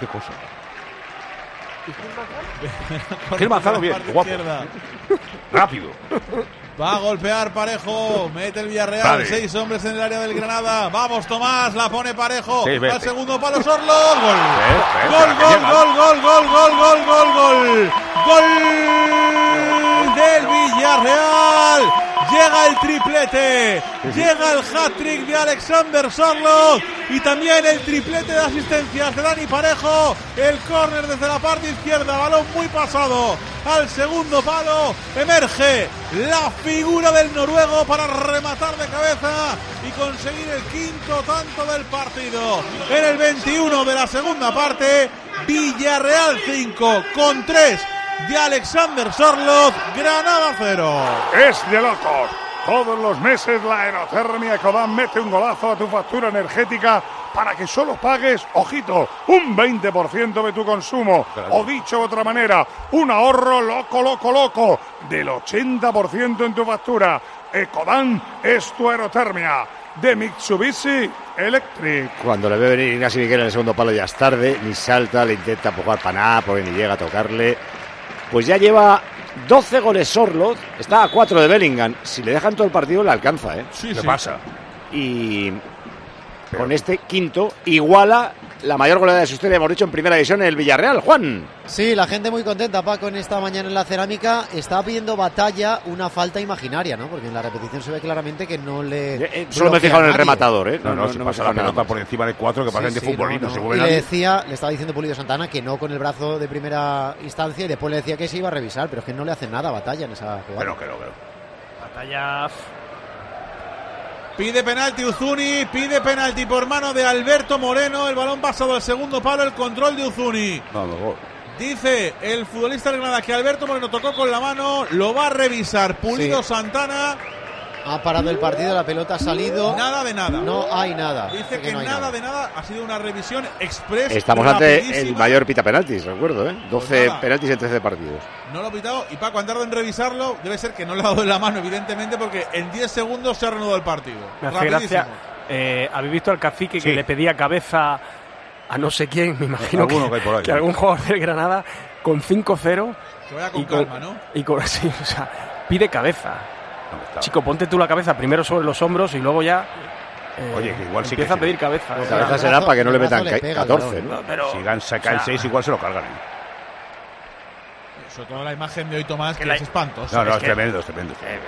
Qué cosa. Qué Manzano bien, guapo. izquierda. Rápido. Va a golpear Parejo, mete el Villarreal, Vale. seis hombres en el área del Granada. Vamos Tomás, la pone Parejo. Sí, al segundo palo Sorlo, gol. Gol, gol, gol, gol, gol, gol, gol, gol. Gol triplete. Llega el hat-trick de Alexander Sorloth. Y también el triplete de asistencias de Dani Parejo. El córner desde la parte izquierda. Balón muy pasado. Al segundo palo emerge la figura del noruego para rematar de cabeza y conseguir el quinto tanto del partido. En el 21 de la segunda parte, Villarreal 5 con 3 de Alexander Sorloth, Granada 0. Es de locos. Todos los meses la aerotermia Ecodan mete un golazo a tu factura energética para que solo pagues, ojito, un 20% de tu consumo. O dicho de otra manera, un ahorro loco, loco, loco del 80% en tu factura. Ecodan es tu aerotermia de Mitsubishi Electric. Cuando le ve venir Ignacio Miguel en el segundo palo ya es tarde, ni salta, le intenta empujar para nada porque ni llega a tocarle. Pues ya lleva 12 goles Sorloth, está a 4 de Bellingham. Si le dejan todo el partido le alcanza, ¿eh? Sí, ¿Qué sí. pasa? Y con este quinto iguala la mayor goleada de su historia, hemos dicho, en primera división en el Villarreal. Juan. Sí, la gente muy contenta, Paco, en esta mañana en la cerámica. Estaba pidiendo batalla una falta imaginaria, ¿no? Porque en la repetición se ve claramente que no le. Eh, eh, solo me he fijado en el rematador, ¿eh? No, no, pasa la pelota por encima de cuatro que pasan Sí, de sí, no, se no. mueve Y le decía, le estaba diciendo Pulido Santana que no con el brazo de primera instancia y después le decía que se iba a revisar, pero es que no le hacen nada batalla en esa jugada. Pero, pero, pero. Batalla. Pide penalti Uzuni, pide penalti por mano de Alberto Moreno. El balón pasado al segundo palo, el control de Uzuni. No, no, gol. Dice el futbolista del Granada que Alberto Moreno tocó con la mano, lo va a revisar Pulido Sí. Santana. Ha parado el partido, la pelota ha salido. Nada de nada. No hay nada. Dice que, no hay nada, de nada, ha sido una revisión express. Estamos ante el mayor pita penaltis, recuerdo, ¿eh? 12 Pues nada. penaltis en 13 partidos. No lo ha pitado y Paco han tardado en revisarlo. Debe ser que no le ha dado en la mano, evidentemente, porque en 10 segundos se ha reanudado el partido. Me hace Rapidísimo. gracia. eh, ¿Habéis visto al cacique Sí. que le pedía cabeza a no sé quién? Me imagino que, Alguno que hay por ahí. que algún jugador del Granada con 5-0 Que vaya con y con, calma, ¿no? y con sí, o sea, pide cabeza. Chico, ponte tú la cabeza primero sobre los hombros y luego ya. eh, Oye, que igual sí que empieza a pedir cabeza. Pues o sea, cabeza será para que no le metan le ca- pega al 14, balón. ¿no? pero, Si gan- saca o el sea, 6, igual se lo cargan. ¿eh? Sobre todo la imagen de hoy, Tomás, que, Que la- es espantosa. No, no, es es que- tremendo, es tremendo. Eh,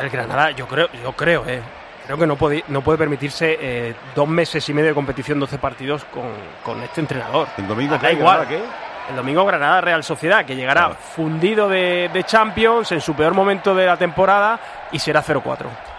el Granada, yo creo, yo creo, eh, creo que no puede, no puede permitirse eh, dos meses y medio de competición, 12 partidos con, con este entrenador. El domingo que hay, igual. Granada, ¿qué? El domingo Granada Real Sociedad, que llegará fundido de, de Champions en su peor momento de la temporada y será 0-4.